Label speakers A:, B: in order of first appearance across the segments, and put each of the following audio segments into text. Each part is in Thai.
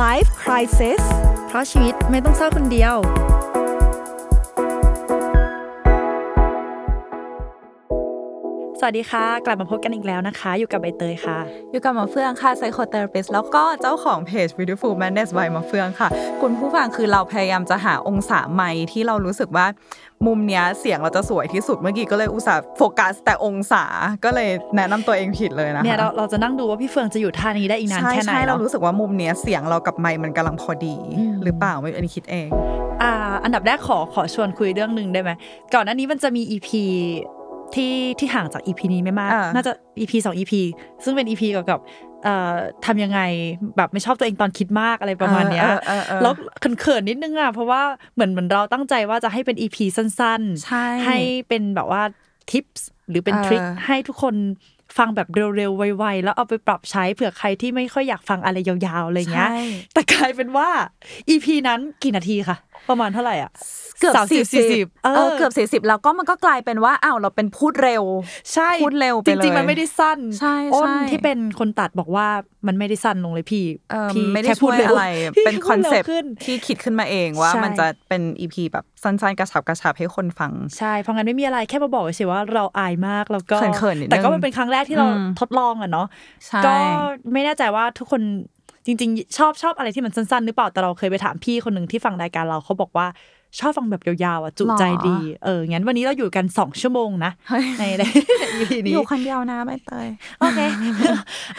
A: Life Crisis เพราะชีวิตไม่ต้องเศร้าคนเดียว สวัสดีค่ะ กลับมาพบกันอีกแล้วนะคะ อยู่กับใบเตยค่ะ
B: อยู่กับหมอเฟืองค่ะ psychotherapist แล้วก็เจ้าของเพจ Beautiful Madness by หมอเฟืองค่ะ คุณผู้ฟังคือเราพยายามจะหาองศาใหม่ที่เรารู้สึกว่ามุมเนี้ยเสียงเราจะสวยที่สุดเมื่อกี้ก็เลยอุตส่าห์โฟกัสแต่องศาก็เลยแนะนำตัวเองผิดเลยนะคะ
A: เนี่ยเราเราจะนั่งดูว่าพี่เฟืองจะอยู่ท่านี้ได้อีกนาน
B: ใช่
A: แค่ไหน
B: ใช่เรา
A: เนาะ
B: รู้สึกว่ามุมเนี้ยเสียงเรากับไมค์มันกำลังพอดี
A: อืม
B: หรือเปล่าไม่อันนี้คิดเอง
A: อ่าอันดับแรกขอขอชวนคุยเรื่องหนึ่งได้ไหมก่อนหน้านี้มันจะมี EP ที่ที่ห่างจาก EP นี้ไม่มาก
B: อ่า
A: น่าจะ EP สอง EP ซึ่งเป็น EP เกี่ยวกับเอ่อทำยังไงแบบไม่ชอบตัวเองตอนคิดมากอะไรประมาณเนี้ย
B: เออเออเออ
A: แล้วเขินๆนิดนึงอะเพราะว่าเหมือนเหมือนเราตั้งใจว่าจะให้เป็น EP สั้น
B: ใช่
A: ให้เป็นแบบว่าทิปส์หรือเป็น
B: เออ
A: ทริคให้ทุกคนฟังแบบเร็วๆ ไวๆ แล้วเอาไปปรับใช้เผื่อใครที่ไม่ค่อยอยากฟังอะไรยาวๆอะไรเงี้ย
B: ใช่
A: แต่กลายเป็นว่า EP นั้นกี่นาทีคะ ประมาณเท่าไหร่อะ
B: เกือบ
A: สามสิ
B: สี่
A: บ
B: สิบ
A: เอ
B: เอ
A: อ
B: อเกือบสี่สิบแล้วก็มันก็กลายเป็นว่าอ้าวเราเป็นพูดเร็ว
A: ใช่
B: พูดเร็วไป
A: จริงๆ
B: เลย
A: มันไม่ได้สั้น
B: ใช่
A: อ้น
B: ใช่
A: ที่เป็นคนตัดบอกว่ามันไม่ได้สั้นลงเลยพี่
B: เออ
A: พี่
B: ไม่ได้
A: แค่
B: ช่
A: พู
B: ว
A: ด
B: ย
A: เร็ว
B: อะไร
A: พี่
B: เป็น
A: พู
B: ค
A: ด
B: อน
A: ร็ว
B: เซปต์
A: ขึ้น
B: ที่คิดขึ้นมาเองว่า
A: ใช่
B: มันจะเป็นอีพีแบบสั้นๆกระชับกระชับให้คนฟัง
A: ใช่เพราะงั้นไม่มีอะไรแค่มาบอกเฉยๆว่าเราอายมากแล้วก็
B: เขินๆนิดนึง
A: แต่ก็มันเป็นครั้งแรกที่เรา
B: อืม
A: ทดลองอะเนาะ
B: ใช่
A: ก็ไม่แน่ใจว่าทุกคน จริง ๆ ชอบชอบอะไรที่มันสั้นๆ หรือเปล่าแต่เราเคยไปถามพี่คนหนึ่งที่ฟังรายการเราเขาบอกว่าชอบฟังแบบยาวๆอะจุใจดี เออ งั้นวันนี้เราอยู่กันสองชั่วโมงนะ
B: เฮ้ย
A: ในใน EP
B: อ
A: นี้
B: ยู่คนเดียวนะใบเตย
A: โอเค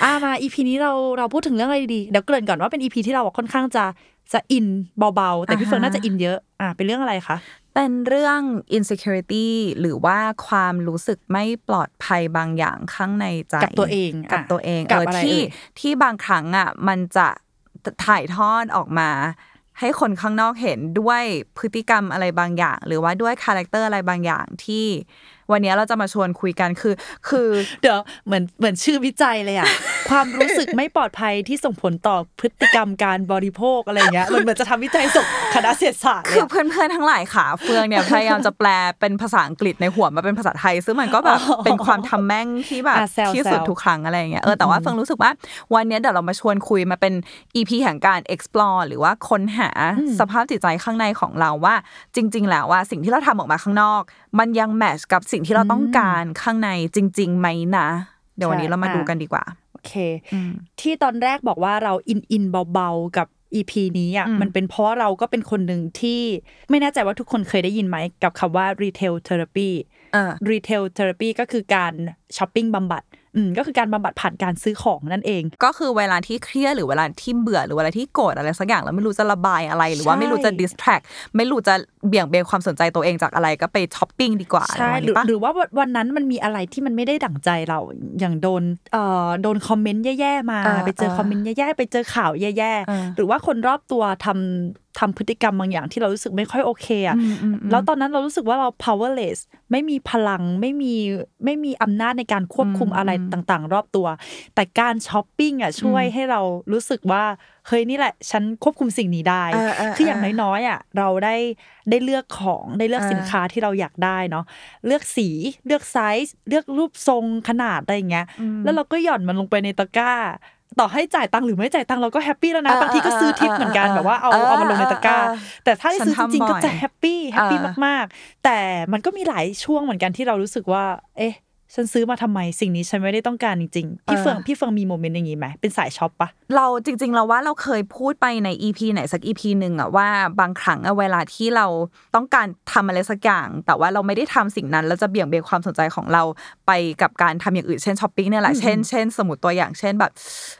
A: อ่ามา EP นี้เราเราพูดถึงเรื่องอะไรดี เดี๋ยวเกริ่นก่อนว่าเป็น EP ที่เราค่อนข้างจะจะอินเบาๆ แต่พี่
B: อ่าฮะ
A: เฟิร์นน่าจะอินเยอะ อ่าเป็นเรื่องอะไรคะ
B: เป็นเรื่อง insecurity หรือว่าความรู้สึกไม่ปลอดภัยบางอย่างข้างในใจ
A: กับตัวเอง
B: กับ
A: อะ
B: ตัวเอง
A: กับ
B: เออ
A: อะไร
B: ที่
A: เอ่ย
B: ที่บางครั้งอะมันจะถ่ายทอดออกมา ให้คนข้างนอกเห็นด้วยพฤติกรรมอะไรบางอย่าง หรือว่าด้วย character อะไรบางอย่างที่ วันนี้เราจะมาชวนคุยกันคือ คือ
A: เดี๋ยวเหมือนเหมือนชื่อวิจัยเลยอะความรู้สึกไม่ปลอดภัยที่ส่งผลต่อพฤติกรรมการบริโภคอะไรอย่างเงี้ยมันเหมือนจะทำวิจัยส่งคณะเศรษฐศาสตร์เล
B: คื
A: ย
B: อ
A: อะ
B: เพื่อนๆทั้งหลายค่ะ เฟืองเนี่ยพยายามจะแปลเป็นภาษาอังกฤษในหัวมาเป็นภาษาไทย ซึ่งมันก็แบบ
A: อ๋อ
B: เป็นความทำแม่งที่แบบ
A: อะแซว
B: ที่สุด
A: แซว
B: ทุกครั้งอะไรอย่างเงี้ยเออแต่ว่าเฟืองรู้สึกว่าวันเนี้ยเดี๋ยวเรามาชวนคุยมาเป็น EP แห่งการ explore หรือว่าค้นหาสภาพจิตใจข้างในของเราว่า จริง ๆ แล้วว่าสิ่งที่เราทำออกมาข้างนอก มันยังแมทช์กับสิ่งที่เราต้องการข้างในจริง ๆ ไหมนะ เดี๋ยววันนี้เรามาดูกันดีกว่า
A: โอเค ที่ตอนแรกบอกว่าเราอินอินเบาๆกับ EP นี้อะ
B: อืม
A: มันเป็นเพราะเราก็เป็นคนหนึ่งที่ไม่แน่ใจว่าทุกคนเคยได้ยินไหมกับคำว่า retail therapy
B: เออ
A: retail therapy ก็คือการช้อปปิ้งบำบัด อืมก็คือการบำบัดผ่านการซื้อของนั่นเอง
B: ก็คือเวลาที่เครียดหรือเวลาที่เบื่อหรือเวลาที่โกรธอะไรสักอย่างแล้วไม่รู้จะระบายอะไรหรือว่า
A: ใช่
B: ไม่รู้จะ distract ไม่รู้จะเบี่ยงเบนความสนใจตัวเองจากอะไรก็ไปช้อปปิ้งดีกว่า
A: ใช่ะ
B: ไร
A: หรือ
B: ปะ
A: หรือว่าวันนั้นมันมีอะไรที่มันไม่ได้ดั่งใจเราอย่างโดนเอ่อโดนคอมเมนต์แย่ๆมา
B: เออ
A: ไปเจอ
B: เออ
A: คอมเมนต์แย่ๆไปเจอข่าวแย่
B: เออ
A: ๆหรือว่าคนรอบตัวทำ ทำพฤติกรรมบางอย่างที่เรารู้สึกไม่ค่อยโอเคอะ
B: อืมอืมอืม
A: แล้วตอนนั้นเรารู้สึกว่าเรา powerless ไม่มีพลังไม่มีไม่มีอำนาจในการควบคุม
B: อืม
A: อะไรต่างๆ รอบตัว แต่การช้อปปิ้งอะช่วยให้เรารู้สึกว่าเฮ้ยนี่แหละฉันควบคุมสิ่งนี้ได้
B: เออเออ
A: คืออย่าง
B: เออ
A: น้อยๆอะเราได้ได้เลือกของได้เลือก
B: เออ
A: สินค้าที่เราอยากได้เนาะเลือกสีเลือกไซส์เลือกรูปทรงขนาดอะไรอย่างเงี้ยแล้วเราก็หย่อนมันลงไปในตะกร้า ต่อให้จ่ายตังค์หรือไม่จ่ายตังค์เราก็ happy แล้วนะ
B: เออบา
A: งทีก็ซื้อทิพย์เหมือนกัน
B: เออ
A: แบบว่าเอา
B: เออ
A: เอามันลงในตะกร้า
B: เออ
A: แต่ถ้าได้ซื้อจริงๆก็จะ
B: บ่อย
A: happy happy
B: เออ
A: มากๆ แต่มันก็มีหลายช่วงเหมือนกันที่เรารู้สึกว่า เอ๊ะ ฉันซื้อมาทำไมสิ่งนี้ฉันไม่ได้ต้องการจริงๆพี่เฟืองพี่เฟืองมี moment อย่างนี้ไหมเป็นสาย shop ปะ
B: เราจริง ๆ เราว่าเราเคยพูดไปใน EP ไหนสัก EP หนึ่งอะว่าบางครั้งอะเวลาที่เราต้องการทำอะไรสักอย่าง แต่ว่าเราไม่ได้ทำสิ่งนั้นเราจะเบี่ยงเบนความสนใจของเราไปกับการทำอย่างอื่นเช่นช้อปปิ้งเนี่ยแหละเช่นเช่นสมมติตัวอย่างเช่นแบบ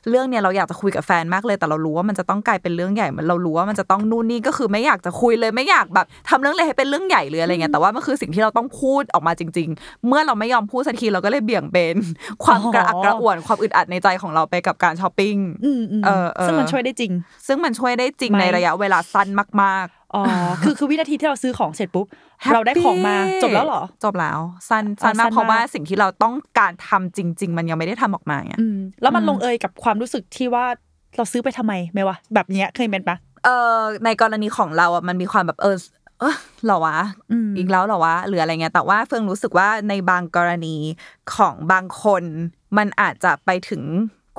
B: เรื่องเนี้ยเราอยากจะคุยกับแฟนมากเลย แต่เรารู้ว่ามันจะต้องกลายเป็นเรื่องใหญ่มันเรารู้ว่ามันจะต้องนู่นนี่ก็คือไม่อยากจะคุยเลยไม่อยากแบบทำเรื่องอะไรให้เป็นเรื่องใหญ่เลยอะไรเงี้ยแต่ว่ามันคือสิ่งที่เราต้องพูดออกมาจริง ๆ เมื่อเราไม่ยอมพูดสักทีเราก็เลยเบี่ยงเบนความกระอักกระอ่วนความอึดอัดในใจของเราไปกับการช้อปปิ้ง
A: อืมอืม
B: เออเออ
A: ซึ่งมันช่วยได้จริง
B: ซึ่งมันช่วยได้จริง
A: ไหม
B: ในระยะเวลาสั้นมาก
A: อ๋อคือคือวินาทีที่เราซื้อของเสร็จปุ๊บ
B: ๆ
A: เราได้ของมา
B: Happy
A: จบแล้วเหรอ
B: จบแล้วสั้น
A: อ๋อ
B: สั้นมาก
A: สั้น
B: เพราะ
A: มาก
B: ว่าสิ่งที่เราต้องการทำจริง ๆ มันยังไม่ได้ทำออกมาเนี่ย
A: อืมแล้วมันลงเอยกับความรู้สึกที่ว่าเราซื้อไปทำไมไหมวะแบบเนี้ยเคยเป็นปะ
B: เออในกรณีของเราอะมันมีความแบบเออ เออเหรอวะ
A: อืม
B: อีกแล้วเหรอวะหรืออะไรเงี้ยแต่ว่าเฟืองรู้สึกว่าในบางกรณีของบางคน มันอาจจะไปถึง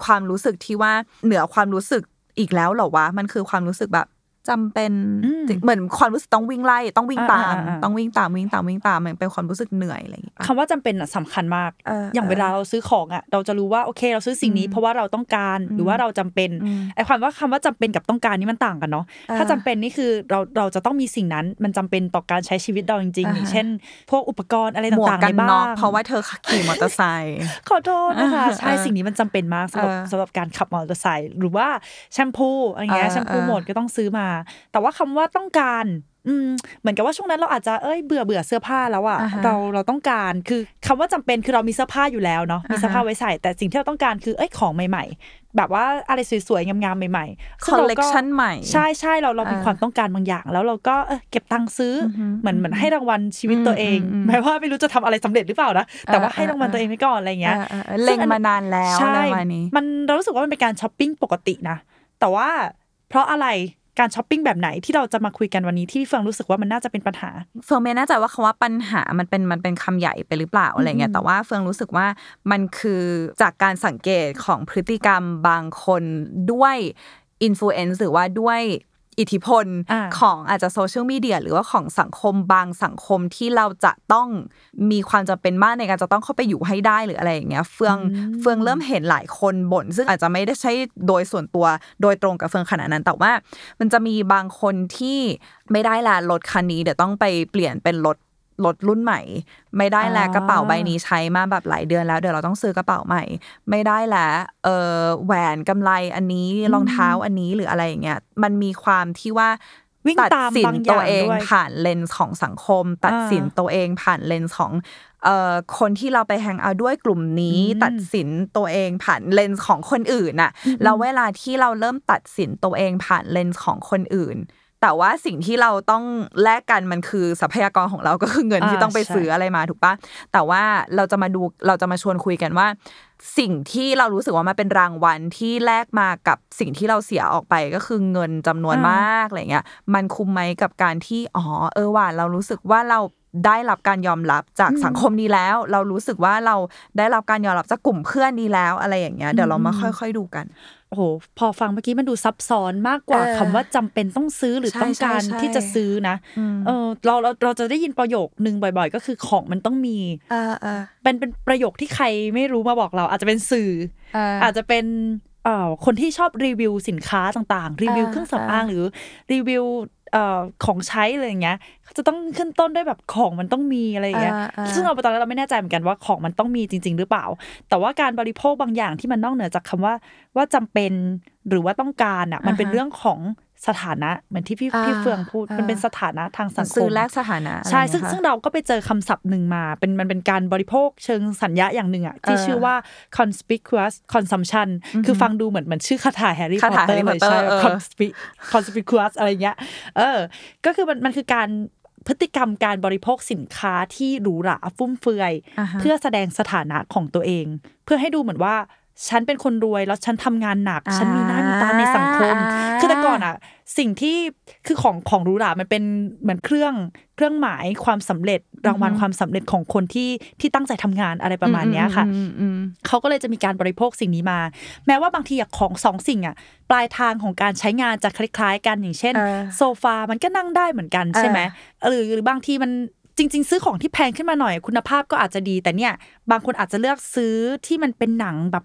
B: ความรู้สึกที่ว่าเหนือความรู้สึกอีกแล้วเหรอวะมันคือความรู้สึกแบบ จำเป็น
A: อืม
B: เหมือนความรู้สึกต้องวิ่งไล่ต้องวิ่งตาม
A: อ่าอ่าอ่า
B: ต้องวิ่งตามวิ่งตามวิ่งตามมันเป็นความรู้สึกเหนื่อยอะไรอย่างเงี้ย
A: คำว่าจำเป็นอะสำคัญมาก
B: เออ
A: อย่าง
B: เออ
A: เวลาเราซื้อของอะเราจะรู้ว่าโอเค เราซื้อสิ่งนี้
B: อืม
A: เพราะว่าเราต้องการหรือว่าเราจำเป็น
B: อืม
A: ไอ้ความว่าคำว่าจำเป็นกับต้องการนี่มันต่างกันเนาะ
B: เออ
A: ถ้าจำเป็นนี่คือเราเราจะต้องมีสิ่งนั้นมันจำเป็นต่อการใช้ชีวิตเราจริงๆ
B: อ่าฮะ
A: อย่างเช่น พวกอุปกรณ์อะไร
B: หมวก
A: ต่างๆ
B: กั
A: ใน
B: น
A: บ้า
B: น็อก
A: น
B: เพราะว่าเธอขี่มอเตอร์ไซค์
A: ขอโทษนะคะ
B: เออ
A: ใช่
B: เออ
A: สิ่งนี้มันจำเป็นมากสำหรับ
B: เออ
A: สำหรับการขับมอเตอร์ไซค์หรือว่าแชมพูอะไรเงี้ย
B: เออ
A: แชมพู
B: เออ
A: หมดก็ต้องซื้อมาแต่ว่าคำว่าต้องการอืมเหมือนกับว่าช่วงนั้นเราอาจจะเอ้ยเบื่อเบื่อเสื้อผ้าแล้วอะ
B: อ่าฮะ
A: เราเราต้องการคือคำว่าจำเป็นคือเรามีเสื้อผ้าอยู่แล้วเนาะมีเสื้อผ้า
B: อ่าฮะ
A: ไว้ใส่ แต่สิ่งที่เราต้องการคือเอ้ยของใหม่ ๆ แบบว่าอะไรสวยๆงามๆใหม่ๆ
B: ค
A: ซึ่
B: องล
A: เรา
B: เลก
A: ก็
B: ชันใหม่
A: ใช่ใช่เราเรามี
B: อ่า
A: ความต้องการบางอย่าง แล้วเราก็เออเก็บตังค์ซื้ออ
B: อฮึ
A: เหมือนเหมือนให้รางวัลชีวิตตัวเอง
B: อืมอืมอืม
A: แม้ว่าไม่รู้จะทำอะไรสำเร็จหรือเปล่านะแต่ว่า
B: เออ
A: ให้รางวัล
B: เออ
A: ตัวเองไว้ก่อนอะไรเงี้ย
B: เออเออเออเล็งมานานแล้ว
A: ใช่
B: อะไรประมาณนี้
A: มันเรารู้สึกว่ามันเป็นการช้อปปิ้งปกตินะแต่ว่าเพราะอะไร การช้อปปิ้งแบบไหนที่เราจะมาคุยกันวันนี้ที่พี่เฟืองรู้สึกว่ามันน่าจะเป็นปัญหา
B: เฟืองไม่แน่ใจว่าคำว่าปัญหามันเป็นมันเป็นคำใหญ่ไปหรือเปล่าอะไรเงี้ยแต่ว่าเฟืองรู้สึกว่ามันคือจากการสังเกตของพฤติกรรมบางคนด้วย influence หรือว่าด้วย อิทธิพล
A: อ่า
B: ของอาจจะ social media หรือว่าของสังคมบางสังคมที่เราจะต้องมีความจำเป็นมากในการจะต้องเข้าไปอยู่ให้ได้หรืออะไรอย่างเงี้ย เฟืองเฟืองเริ่มเห็นหลายคนบ่นซึ่งอาจจะไม่ได้ใช่โดยส่วนตัวโดยตรงกับเฟืองขนาดนั้น แต่ว่ามันจะมีบางคนที่ไม่ได้ละรถคันนี้เดี๋ยวต้องไปเปลี่ยนเป็นรถ รถรุ่นใหม่ ไม่ได้แล้ว
A: อ่า
B: กระเป๋าใบนี้ใช้มาแบบหลายเดือนแล้วเดี๋ยวเราต้องซื้อกระเป๋าใหม่ ไม่ได้แล้วเออแหวนกำไรอันนี้รองเท้าอันนี้หรืออะไรอย่างเงี้ยมันมีความที่ว่า
A: วิ่ง
B: ตัด
A: ตาม
B: สิน
A: บางอ
B: ตัว
A: ย่าง
B: เอง
A: ด้วย
B: ผ่านเลนส์ของสังคม ตัดสิน
A: อ่า
B: ตัวเองผ่านเลนส์ของเอ่อคนที่เราไปแฮงเอาท์ด้วยกลุ่มนี้
A: อืม
B: ตัดสินตัวเองผ่านเลนส์ของคนอื่นน่ะแล้วเวลาที่เราเริ่มตัดสินตัวเองผ่านเลนส์ของคนอื่น แต่ว่าสิ่งที่เราต้องแลกกันมันคือทรัพยากรของเราก็คือเงิน
A: อ่า
B: ที่ต้องไป
A: ใช่
B: ซื้ออะไรมาถูกปะแต่ว่าเราจะมาดูเราจะมาชวนคุยกันว่า สิ่งที่เรารู้สึกว่ามันเป็นรางวัลที่แลกมากับสิ่งที่เราเสียออกไปก็คือเงินจำนวน
A: อ่าม
B: มากอะไรเงี้ยมันคุ้มไหมกับการที่อ๋อเออว่าเรารู้สึกว่าเราได้รับการยอมรับจากสังคมนี้แล้ว เรารู้สึกว่าเราได้รับการยอมรับจากกลุ่มเพื่อนนี้แล้วอะไรอย่างเงี้ยเดี๋ยวเรามาค่อย ๆ ดูกัน
A: โอ้โหพอฟังเมื่อกี้มันดูซับซ้อนมากกว่า
B: เออ
A: คำว่าจำเป็นต้องซื้อหรือ
B: ใช่
A: ต้องการ
B: ใช่ใช่
A: ที่จะซื้อนะ
B: อืม
A: เออเราเราเราจะได้ยินประโยคนึงบ่อย ๆ ก็คือของมันต้องมี
B: เออเออ
A: เป็นเป็นประโยคที่ใครไม่รู้มาบอกเรา อาจจะเป็นสื่อ
B: เออ
A: อาจจะเป็นเอ่อคนที่ชอบรีวิวสินค้าต่างๆ รีวิว
B: อ่า
A: เครื่องสำอาง
B: อ่า
A: หรือรีวิวเอ่อ ของใช้อะไรอย่างเงี้ยเขาจะต้องขึ้นต้นด้วยแบบของมันต้องมีอะไรอย่างเงี้ย
B: อ่าอ่า
A: ซึ่งเราตอนนั้นเราไม่แน่ใจเหมือนกันว่าของมันต้องมีจริง ๆ หรือเปล่า แต่ว่าการบริโภคบางอย่างที่มันนอกเหนือจากคำว่าว่าจำเป็นหรือว่าต้องการอะมันเป็น
B: อ่าฮะ
A: เรื่องของ สถานะเหมือนที่พี่
B: อ่า
A: พี่เฟืองพูด
B: อ่ามั
A: มันเป็นสถานะทางสังค
B: ซื้อ
A: ม
B: แลกสถานะ
A: ใช่
B: อะไร
A: ซึ่ง
B: เงี้ย
A: ซึ่ง
B: ค่ะ
A: เราก็ไปเจอคำศัพท์หนึ่งมา เป็นมันเป็นการบริโภคเชิงสัญญาอย่างหนึ่งอะที่
B: เออ
A: ชื่อว่า conspicuous consumption คือฟังดูเหมือนเหมือนชื่อคาถาแฮร์รี่พ
B: คา
A: อต
B: ถา
A: เตอ
B: Harry
A: ร์เลย
B: Potter
A: ใช่
B: เออ
A: conspic- conspicuous อะไรเงี้ยเออ ก็คือมันมันคือการพฤติกรรมการบริโภคสินค้าที่หรูหราฟุ่มเฟือย
B: อ่าฮะ
A: เพื่อแสดงสถานะของตัวเอง เพื่อให้ดูเหมือนว่า ฉันเป็นคนรวยแล้วฉันทำงานหนัก
B: อ่า
A: ฉันมีหน้ามีตาในสังคม
B: อ่า
A: คือแต่ก่อนอะ สิ่งที่คือของของหรูหรามันเป็นเหมือนเครื่องเครื่องหมายความสำเร็จรางวัลความสำเร็จของคนที่ที่ตั้งใจทำงานอะไรประมาณเนี้ยค่ะ
B: อืมอืม
A: เขาก็เลยจะมีการบริโภคสิ่งนี้มา แม้ว่าบางทีอะของสองสิ่งอะ ปลายทางของการใช้งานจะคล้ายๆ กันอย่างเช่น
B: เออ
A: โซฟามันก็นั่งได้เหมือนกันใช่ไหมหรือหรือบางทีมันจริง ๆ ซื้อของที่แพงขึ้นมาหน่อยคุณภาพก็อาจจะดี แต่เนี่ย บางคนอาจจะเลือกซื้อที่มันเป็นหนังแบบ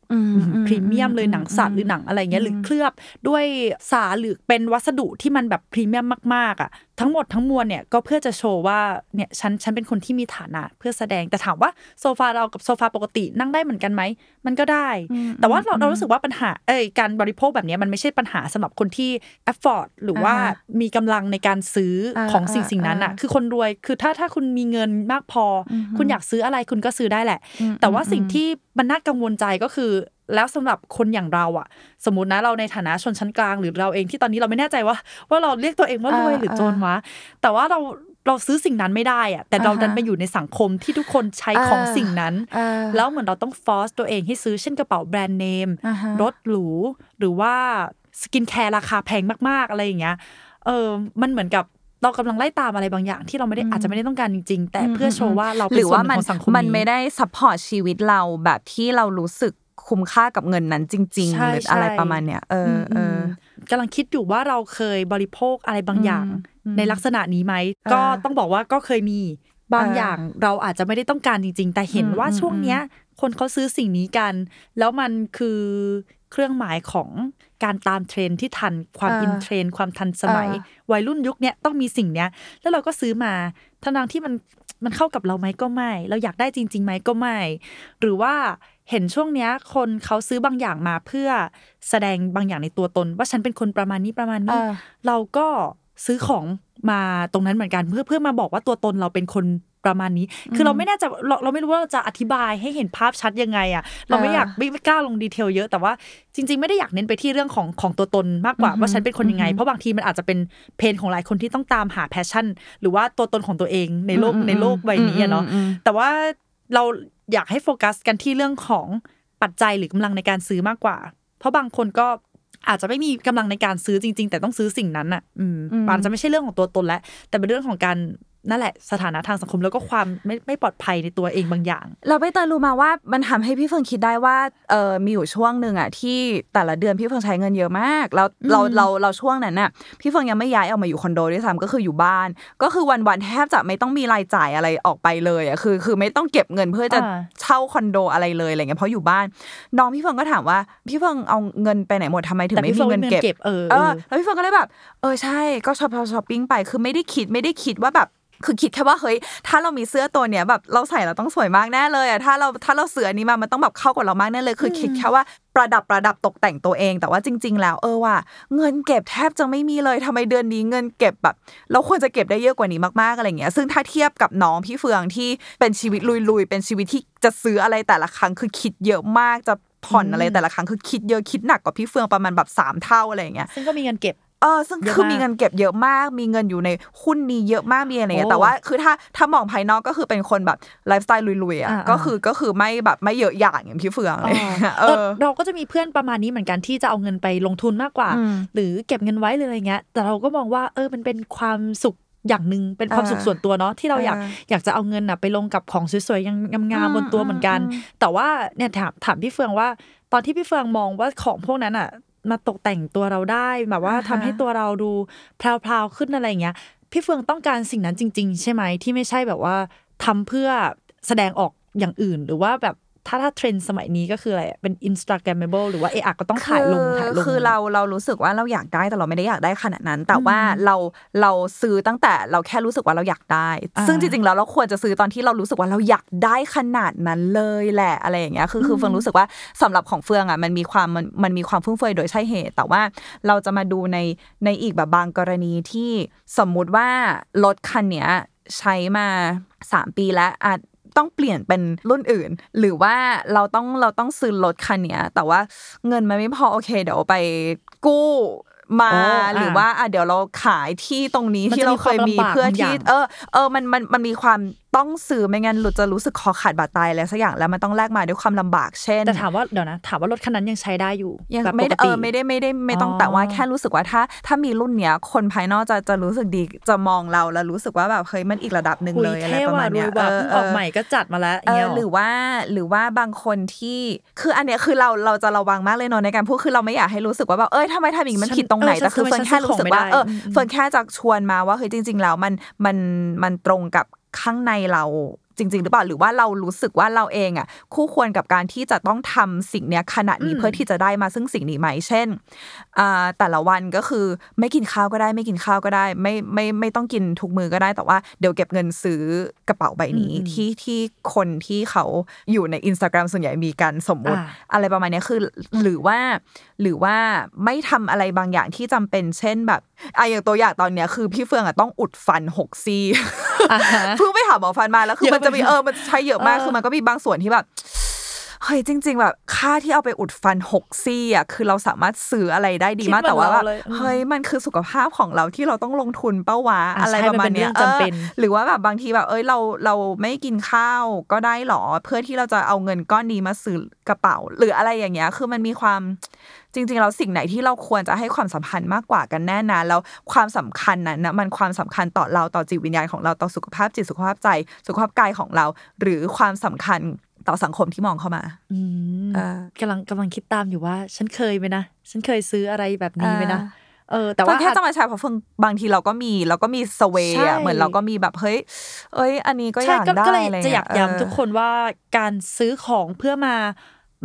A: พรีเมียมเลยหนังสัตว์หรือหนังอะไรเงี้ยหรือเคลือบด้วยสาหรือเป็นวัสดุที่มันแบบพรีเมียมมากๆอะทั้งหมดทั้งมวลเนี่ยก็เพื่อจะโชว์ว่าเนี่ยฉันฉันเป็นคนที่มีฐานะเพื่อแสดงแต่ถามว่าโซฟาเรากับโซฟาปกตินั่งได้เหมือนกันไหมมันก็ได้ แต่ว่าเราเรารู้สึกว่าปัญหาเอ้ยการบริโภคแบบเนี้ยมันไม่ใช่ปัญหาสำหรับคนที่ afford หรือว่า
B: อ่าฮะ
A: มีกำลังในการซื้ออาของสิ่ง
B: อ่า
A: สิ่งนั้นอะ
B: อ่า
A: คือคนรวยคือถ้าถ้าคุณมีเงินมากพออ
B: อฮึ
A: คุณอยากซื้ออะไรคุณก็ซื้อได้แหละ
B: อืม
A: แต่ว่า
B: อืม
A: สิ่งที่มันน่ากังวลใจก็คือแล้วสำหรับคนอย่างเราอะสมมตินะเราในฐานะชนชั้นกลางหรือเราเองที่ตอนนี้เราไม่แน่ใจว่า ว่าเราเรียกตัวเองว่ารวย
B: อ่า
A: หรือจนวะแต่ว่าเราเราซื้อสิ่งนั้นไม่ได้อะแต่เรา
B: อ่าฮะ
A: ดันไปอยู่ในสังคมที่ทุกคนใช้ของ
B: อ่า
A: สิ่งนั้น
B: อ่า
A: แล้วเหมือนเราต้อง force ตัวเองให้ซื้อเช่นกระเป๋า brand name
B: อ่าฮะ
A: รถหรูหรือว่า skincare ราคาแพงมากๆอะไรอย่างเงี้ยเออมันเหมือนกับเรากำลังไล่ตามอะไรบางอย่างที่เราไม่ได้อาจจะไม่ได้ต้องการจริง ๆ แต่เพื่อโชว์ว่าเราเป็นส่วน
B: ว่า
A: หนึ่
B: มัน
A: งของสังคม
B: นี้หรื
A: อ
B: ว่ามันไม่ได้ support ชีวิตเราแบบที่เรารู้สึก คุ้มค่ากับเงินนั้นจริงๆ
A: ใช่
B: หรืออะไร
A: ใช่
B: ประมาณเนี้ยเออเออ
A: มกำลังคิดอยู่ว่าเราเคยบริโภคอะไรบางอย่าง
B: อืม
A: ในลักษณะนี้ไหม
B: เออ
A: ก็ต้องบอกว่าก็เคยมีบาง
B: เออ
A: อ
B: อย่าง
A: เราอาจจะไม่ได้ต้องการจริง ๆ แต่เห็น
B: อืม
A: ว่า
B: อืม
A: ช่วงเนี้ย คนเขาซื้อสิ่งนี้กัน แล้วมันคือเครื่องหมายของการตามเทรนด์ที่ทันความ
B: เอออิ
A: อินเทรนด์ความทันสมัย
B: เออ
A: วัยรุ่นยุคเนี้ยต้องมีสิ่งเนี้ย แล้วเราก็ซื้อมาทั้งๆที่มันมันเข้ากับเราไหมก็ไม่ เราอยากได้จริงๆไหมก็ไม่ หรือว่า เห็นช่วงเนี้ยคนเขาซื้อบางอย่างมาเพื่อแสดงบางอย่างในตัวตน ว่าฉันเป็นคนประมาณนี้ประมาณนี้
B: เออ
A: เราก็ซื้อของมาตรงนั้นเหมือนกันเพื่อเพื่อมาบอกว่าตัวตนเราเป็นคนประมาณนี้ คือเราไม่แน่ใจเราเราไม่รู้ว่าเราจะอธิบายให้เห็นภาพชัดยังไงอะเราไม่
B: เออ
A: อยากไม่ไม่กล้าลง detail เยอะแต่ว่าจริง ๆ ไม่ได้อยากเน้นไปที่เรื่องของของตัวตนมากกว่า
B: อือฮึ
A: ว่าฉันเป็นคนยังไง
B: อือฮึ
A: เพราะบางทีมันอาจจะเป็น pain ของหลายคนที่ต้องตามหา passion หรือว่าตัวตนของตัวเองในโลก
B: อืมอืม
A: ในโลกใบนี้อะเนาะ
B: อืมอืมอืม
A: แต่ว่าเรา อยากให้โฟกัสกันที่เรื่องของปัจจัยหรือกำลังในการซื้อมากกว่า เพราะบางคนก็อาจจะไม่มีกำลังในการซื้อจริง ๆ แต่ต้องซื้อสิ่งนั้นอะ อืม
B: อืม
A: อาจจะไม่ใช่เรื่องของตัวตนแล้วแต่เป็นเรื่องของการ นั่นแหละสถานะทางสังคมแล้วก็ความไม่ไม่ปลอดภัยในตัวเองบางอย่าง
B: เราไปเตยรู้มาว่ามันทำให้พี่เฟิงคิดได้ว่าเออมีอยู่ช่วงหนึ่งอะที่แต่ละเดือนพี่เฟิงใช้เงินเยอะมากแล้วเรา
A: อืม
B: เราเราช่วงนั้นน่ะพี่เฟิงยังไม่ย้ายออกมาอยู่คอนโดด้วยซ้ำก็คืออยู่บ้าน ก็คือวันวันๆแทบจะไม่ต้องมีรายจ่ายอะไรออกไปเลยอะคือ คือไม่ต้องเก็บเงินเพื่อจะ
A: อ่า
B: เช่าคอนโดอะไรเลยอะไรเงี้ยเพราะอยู่บ้าน น้องพี่เฟืองก็ถามว่าพี่เฟืองเอาเงินไปไหนหมดทำไมถึง
A: แต่
B: ไม่
A: พี่
B: มี
A: เฟือง
B: เงิน
A: ไม่มีเงิน
B: เก็บ
A: เก็บเออ
B: เอ
A: เอ
B: อ
A: อ
B: แล้วพี่เฟืองก็เลยแบบ เออใช่ก็ช้อปช้อปปิ้งไปคือไม่ได้คิดไม่ได้คิดว่าแบบ คือคิดแค่ว่าเฮ้ยถ้าเรามีเสื้อตัวเนี้ยแบบเราใส่เราต้องสวยมากแน่เลยอะถ้าเราถ้าเราซื้ออันนี้มามันต้องแบบเข้ากับเรามากแน่เลย คือคิดแค่ว่าประดับประดับตกแต่งตัวเอง แต่ว่าจริง ๆ แล้วเออว่า เงินเก็บแทบจะไม่มีเลยทำไมเดือนนี้เงินเก็บแบบ เราควรจะเก็บได้เยอะกว่านี้มากๆอะไรเงี้ยซึ่งถ้าเทียบกับน้องพี่เฟืองที่เป็นชีวิตลุยๆเป็นชีวิตที่จะซื้ออะไรแต่ละครั้งคือคิดเยอะมากจะผ่อนอะไรแต่ละครั้งคือคิดเยอะคิดหนักกว่าพี่เฟืองประมาณแบบสามเท่าอะไรอย่างเงี้ย
A: ซึ่งก็มีเงินเก็บ
B: เออซึ่ง
A: เยอะ
B: คือ
A: มาก
B: มีเงินเก็บเยอะมาก มีเงินอยู่ในหุ้นนี้เยอะมากมีอะไรเงี้ย
A: โอ้
B: แต่ว่าคือถ้าถ้ามองภายนอกก็คือเป็นคนแบบไลฟ์สไตล์ลุยๆอะ
A: อ่า
B: ก็คือก็คือไม่แบบไม่เยอะอย่างอย่างพี่เฟืองเลยเอ
A: เออ
B: อ
A: เราก็จะมีเพื่อนประมาณนี้เหมือนกันที่จะเอาเงินไปลงทุนมากกว่า
B: อืม
A: หรือเก็บเงินไว้หรืออะไรเงี้ย แต่เราก็มองว่าเออมันเป็นความสุขอย่างหนึ่งเป็นความ
B: เออ
A: สุขส่วนตัวเนาะที่เราอยาก
B: เออ
A: อยากจะเอาเงินน่ะไปลงกับของสวยๆยังงาม
B: อืม
A: ๆบนตัวเหมือนกัน
B: อืม
A: แต่ว่าเนี่ยถามถามพี่เฟืองว่า ตอนที่พี่เฟืองมองว่าของพวกนั้นอะ มาตกแต่งตัวเราได้แบบว่า
B: อ่าฮะ
A: ทำให้ตัวเราดูแพรวๆขึ้นอะไรอย่างเงี้ย พี่เฟืองต้องการสิ่งนั้นจริง ๆ ใช่ไหมที่ไม่ใช่แบบว่าทำเพื่อแสดงออกอย่างอื่นหรือว่าแบบ ถ้าถ้าเทรนด์สมัยนี้ก็คืออะไรอะเป็น Instagrammable หรือว่าเออะก็ต้องถ่ายลงถ่ายลง
B: คือเราเรารู้สึกว่าเราอยากได้แต่เราไม่ได้อยากได้ขนาดนั้น แต่ว่าเราเราซื้อตั้งแต่เราแค่รู้สึกว่าเราอยากได้
A: อ่า
B: ซึ่งจริงๆแล้วเราควรจะซื้อตอนที่เรารู้สึกว่าเราอยากได้ขนาดนั้นเลยแหละอะไรอย่างเงี้ย คือคือเฟืองรู้สึกว่าสำหรับของเฟืองอะมันมีความมันมันมีความฟุ่มเฟือยโดยใช่เหตุ แต่ว่าเราจะมาดูในในอีกแบบบางกรณีที่สมมุติว่ารถคันเนี้ยใช้มาสามปีแล้วอาจ ต้องเปลี่ยนเป็นรุ่นอื่น หรือว่าเราต้องเราต้องซื้อรถคันเนี้ยแต่ว่าเงินมันไม่พอโอเค เดี๋ยวไปกู้มา
A: อ๋ออะ
B: หรือว่าอะเดี๋ยวเราขายที่ตรงนี้
A: มันจะ
B: ที่เราเคยมี
A: มีความลำบาก
B: เพื่อบา
A: งอ
B: ที่
A: ย่าง
B: เออ เออมันมันมันมีความ ต้องซื้อไม่งั้นหลุดจะรู้สึกคอขาดบาดตายอะไรสักอย่างแล้วมันต้องแลกมาด้วยความลำบากเช่น
A: แต่ถามว่าเดี๋ยวนะถามว่ารถคันนั้นยังใช้ได้อยู่
B: ยัง
A: แบบ
B: ไม่
A: ป
B: ได้
A: ก
B: เอ
A: ติ
B: อไม่ได้ไม่ได้ไม่ต้อง
A: อ๋อ
B: แต่ว่าแค่รู้สึกว่าถ้า ถ้ามีรุ่นเนี้ยคนภายนอกจะจะรู้สึกดีจะมองเราแล้วรู้สึกว่าแบบเฮ้ยมันอีกระดับหนึ่ง
A: คุย
B: เลยอะไร
A: เท่
B: ประ
A: ว่ะ
B: มาณ
A: ร
B: เนี้
A: วยยว่ะเพิ่งออกใหม่ก็จัดมาแล้ว
B: เอ
A: เงี้
B: อยหรือว่าหรือว่าบางคนที่คืออันเนี้ยคือเราเราจะระวังมากเลยเนอะในการพูดคือเราไม่อยากให้รู้สึกว่าแบบเอ้ยทำไมทำอย่างนี้มัน
A: ฉัน
B: ผิดตรงไหน
A: เออ
B: แต่คือ
A: ทำไม
B: เฟิร์นแค่
A: ฉันซื้อ
B: รู้สึกว่า
A: ของไม่ได้
B: เอออ
A: ม
B: เฟิร์นแค่จะชวนมาว่าเฮ้ยจริง ๆ แล้วมันมันมันตรงกับ ข้างในเรา จริง ๆ หรือเปล่าหรือว่าเรารู้สึกว่าเราเองอะคู่ควรกับการที่จะต้องทำสิ่งเนี้ยขนาดนี้
A: อืม
B: เพื่อที่จะได้มาซึ่งสิ่งนี้ไหมเช่นอ่าแต่ละวันก็คือไม่กินข้าวก็ได้ ไม่กินข้าวก็ได้ ไม่ไม่ไม่ต้องกินทุกมือก็ได้แต่ว่าเดี๋ยวเก็บเงินซื้อกระเป๋าใบนี้
A: อืม
B: ที่ที่คนที่เขาอยู่ใน Instagram ส่วนใหญ่มีการสมมุติ
A: อ่า
B: อะไรประมาณเนี้ยคือ หรือว่าหรือว่าไม่ทำอะไรบางอย่างที่จำเป็น เช่นแบบอะอย่างตัวอย่างตอนเนี้ยคือพี่เฟืองอะต้องอุดฟันหกซี่
A: อ่าฮะ
B: เพิ่งไปหาหมอฟันมาแล้วคือ
A: เยอะ
B: มันจะมี
A: ไหม
B: เออมันใช้เยอะมาก
A: เออ
B: คือมันก็มีบางส่วนที่แบบ เฮ้ยจริง ๆ แบบค่าที่เอาไปอุดฟันหกซี่อะคือเราสามารถซื้ออะไรได้ดีมาก
A: คิดเหมือน
B: แต่ว่าแบบ
A: เราเลยอืม
B: เฮ้ยมันคือสุขภาพของเราที่เราต้องลงทุนเป้าวะ
A: อะ
B: อะไร
A: ใช่
B: ประมาณเนี้ย
A: มันเป็นเรื่องจำเป็น
B: ออหรือว่าแบบบางทีแบบเอ้ยเราเราไม่กินข้าวก็ได้หรอ เพื่อที่เราจะเอาเงินก้อนนี้มาซื้อกระเป๋า หรืออะไรอย่างเงี้ยคือมันมีความจริงๆเราสิ่งไหนที่เราควรจะให้ความสำคัญมากกว่ากันแน่นะแล้วความสำคัญนั้นนะมันความสำคัญต่อเราต่อจิตวิญญาณของเราต่อสุขภาพจิตสุขภาพใจ สุขภาพกายของเรา หรือความสำคัญ ต่อสังคมที่มองเข้ามา
A: อืม
B: เออกำ
A: ลังกำลังคิดตามอยู่ว่า ฉันเคยไหมนะ ฉันเคยซื้ออะไรแบบนี้ไหมนะ
B: อ่า
A: เออแต่
B: แต่ว่า
A: ว่า
B: แค่จะมาใช้เพราะเฟิงบางทีเราก็มีเราก็มีสเว
A: ใช่
B: อะเหมือนเราก็มีแบบเฮ้ย เอ้ย อันนี้ก็อ
A: ใช่
B: ยาก
A: ก็
B: ได้
A: ก็เลย
B: อะไร
A: จะอยาก
B: เงี้
A: ย้ำทุกคนว่าการซื้อของเพื่อมา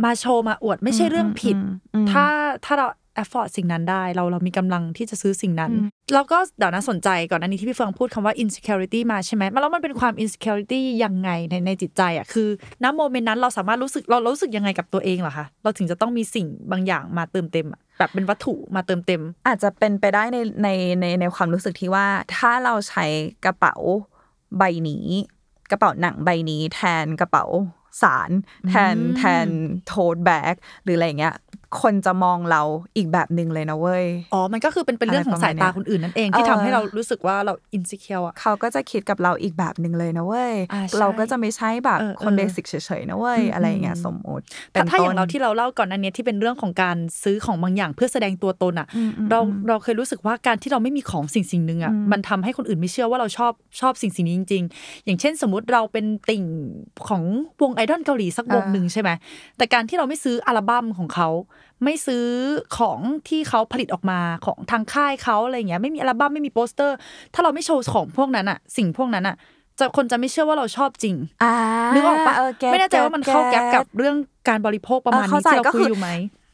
A: มาโชว์มาอวดไม่ใช่เรื่องผิด
B: อืมอืม
A: ถ้าถ้าเรา afford สิ่งนั้นได้ เราเรามีกำลังที่จะซื้อสิ่งนั้น
B: อืม
A: แล้วก็เดี๋ยวนะสนใจก่อนอันนี้ที่พี่เฟืองพูดคำว่า insecurity มาใช่ไหมแล้วมันเป็นความ insecurity ยังไงในในจิตใจอะคือณโมเมนต์นั้นเราสามารถรู้สึกเราเรารู้สึกยังไงกับตัวเองเหรอคะเราถึงจะต้องมีสิ่งบางอย่างมาเติมเต็มอะแบบเป็นวัตถุมาเติมเต็ม
B: อาจจะเป็นไปได้ในในในในความรู้สึกที่ว่า ถ้าเราใช้กระเป๋าใบนี้ กระเป๋าหนังใบนี้ แทนกระเป๋าสารแทน
A: อืม
B: แทนโทดแบ็กหรืออะไรเงี้ยคนจะมองเราอีกแบบหนึ่งเลยนะเว้ย
A: อ๋อ มันก็คือเป็นเป็นเรื่องของสายตาคนอื่นนั่นเองที่
B: เออ
A: ทำให้เรารู้สึกว่าเรา insecure อะ
B: เขาก็จะคิดกับเราอีกแบบหนึ่งเลยนะเว้ย
A: อ่าใช่
B: เราก็จะไม่ใช่แบบ
A: เออ
B: คน
A: เออ
B: เบสิกเฉยๆนะเว้ย
A: อืม
B: อะไรอย่างเงี้ย
A: อืม
B: สมมติ
A: ถ้าถ้าอย่าง
B: ต้น
A: เราที่เราเล่าก่อนอันเนี้ยที่เป็นเรื่องของการซื้อของบางอย่างเพื่อแสดงตัวตนอะ
B: อืมอืม
A: เรา
B: อืม
A: เราเคยรู้สึกว่าการที่เราไม่มีของสิ่งสิ่งหนึ่งอะ
B: อืม
A: มันทำให้คนอื่นไม่เชื่อว่าเราชอบชอบสิ่งสิ่งนี้จริง ๆ อย่างเช่น สมมติเราเป็นติ่งของวงไอดอลเกาหลีสักวงหนึ่งใช่ไหมแต่การที่เราไม่ซื้ออัลบั้มของเขา ไม่ซื้อของที่เขาผลิตออกมาของทางค่ายเขาอะไรเงี้ยไม่มีอัลบั้มไม่มีโปสเตอร์ ถ้าเราไม่โชว์ของพวกนั้นอะสิ่งพวกนั้นอะจะคนจะไม่เชื่อว่าเราชอบจริง
B: อ่า
A: นึกออกปะ
B: เเก็ต
A: ไม่แน่ใจว่ามันเข้าแก๊ปกับ
B: ต
A: เรื่องการบริโภคประมาณ
B: เออเข้า
A: นี้
B: ใจ
A: ที่เรา
B: ก็
A: คุ
B: คื
A: ย
B: อ
A: อยู่ไหม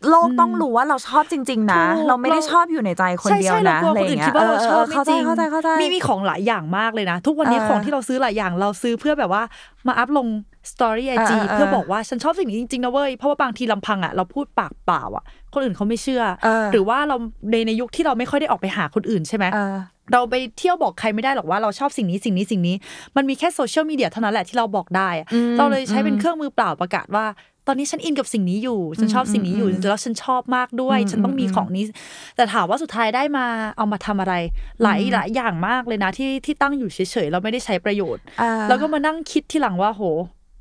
B: โลกต้องรู้ว่าเราชอบจริง ๆ นะ
A: ถูก
B: เราไม่ได้
A: เรา
B: ชอบอยู่ในใจคน
A: ใช่
B: เดียว
A: ใช่เรา
B: นะ
A: กลัว
B: อะไร
A: คนอื่น
B: เงี้
A: คิด
B: ย
A: ว่าเราชอบ
B: เไม่
A: จริง
B: เข้าใจเข้าใจเข้าใจ
A: มีมีของหลายอย่างมากเลยนะ ทุกวันนี้
B: เออ
A: ของที่เราซื้อหลายอย่างเราซื้อเพื่อแบบว่ามา up ลง story IG
B: เออเออ
A: เพื่อบอกว่าฉันชอบสิ่งนี้จริงๆนะเว้ย เพราะว่าบางทีลำพังอะเราพูดปากเปล่าอะ คนอื่นเขาไม่เชื่อ
B: เออ
A: หรือว่าเราในในยุคที่เราไม่ค่อยได้ออกไปหาคนอื่นใช่ไหม
B: เออ
A: เราไปเที่ยวบอกใครไม่ได้หรอกว่าเราชอบสิ่งนี้สิ่งนี้สิ่งนี้ มันมีแค่โซเชียลมีเดียเท่านั้นแหละที่เราบอกได้อะ
B: อืม
A: เราเลยใช้เป็น
B: อืม
A: เครื่องมือป่าวประกาศว่า ตอนนี้ฉัน in กับสิ่งนี้อยู่ ฉันชอบสิ่งนี้อยู่
B: อืม
A: แล้วฉันชอบมากด้วย
B: อืม
A: ฉันต้องมี
B: อืม
A: ของนี้ แต่ถามว่าสุดท้ายได้มาเอามาทำอะไร หลายหลายอย่างมากเลยนะที่ที่ตั้งอยู่เฉยๆเราไม่ได้ใช้ประโยชน์
B: อ่า
A: แล้วก็มานั่งคิดที่หลังว่าโห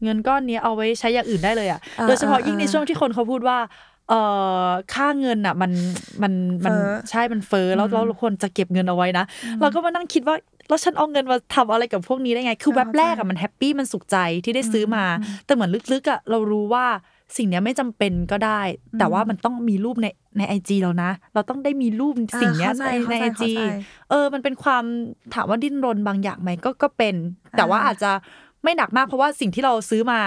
A: เงินก้อนนี้เอาไว้ใช้อย่างอื่นได้เลยอะ
B: อ่า
A: โดยเฉพาะ
B: อ่า
A: ยิ่งใน
B: อ่า
A: ช่วงที่คนเขาพูดว่าเอ่อค่าเงินอะมันมันมัน
B: เฟ้อ
A: ใช่มันเฟ้อแล้วแล้วเราควรจะเก็บเงินเอาไว้นะ เราก็มานั่งคิดว่า แล้วฉันเอาเงินมาทำอะไรกับพวกนี้ได้ไง คือ
B: เออ
A: แว็บแรก
B: เข้า
A: อะ
B: ใจ
A: มันแฮปปี้มันสุขใจที่ได้ซื้ออ
B: ม
A: มา
B: อืม
A: แต่เหมือนลึกๆอะเรารู้ว่าสิ่งเนี้ยไม่จำเป็นก็ได้ แต่ว่ามันต้องมีรูปในในไอจีเรานะ เราต้องได้มีรูปสิ่งเนี้ย
B: อ่าเข้าใจ
A: ในในไอ
B: เข้าใจ
A: จี
B: เข้าใจ
A: เออ มันเป็นความถามว่าดิ้นรนบางอย่างไหมก็ก็เป็น แต่ว่า
B: อ่า
A: อาจจะไม่หนักมากเพราะว่าสิ่งที่เราซื้อมา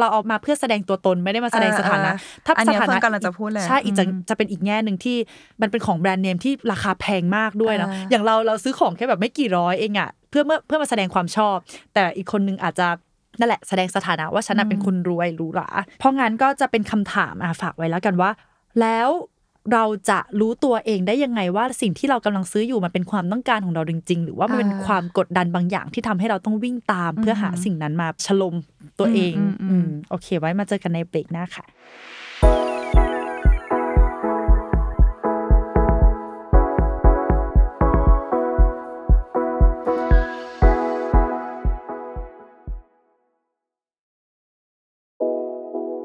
A: เราเอามาเพื่อแสดงตัวตนไม่ได้มาแสดงสถานะ
B: เออเออ
A: ถ้า
B: อัน
A: ส
B: เนี้ย
A: ถา
B: เฟิ
A: นะ
B: ร์นกำลังจะพูดเลย
A: ใช่อีกจะ
B: อืม
A: จะเป็นอีกแง่หนึ่งที่มันเป็นของแบรนด์เนมที่ราคาแพงมากด้วยนะ
B: อ่า
A: อย่างเราเราซื้อของแค่แบบไม่กี่ร้อยเองอะเพื่อเมื่อเพื่อมาแสดงความชอบ แต่อีกคนนึงอาจจะนั่นแหละแสดงสถานะว่าฉันน่ะเป็นคนรวยหรูหราเพราะงั้นก็จะเป็นคำถามอะฝากไว้แล้วกันว่า แล้ว เราจะรู้ตัวเองได้ยังไงว่าสิ่งที่เรากำลังซื้ออยู่มันเป็นความต้องการของเราจริง ๆ หรือว่ามันเป็น
B: อ่า
A: ความกดดันบางอย่างที่ทำให้เราต้องวิ่งตาม เพื่อหาสิ่งนั้นมาฉลมตัวเอง
B: อืมอืมอืม
A: อืมโอเค ไว้มาเจอกันในเบรกหน้าค่ะ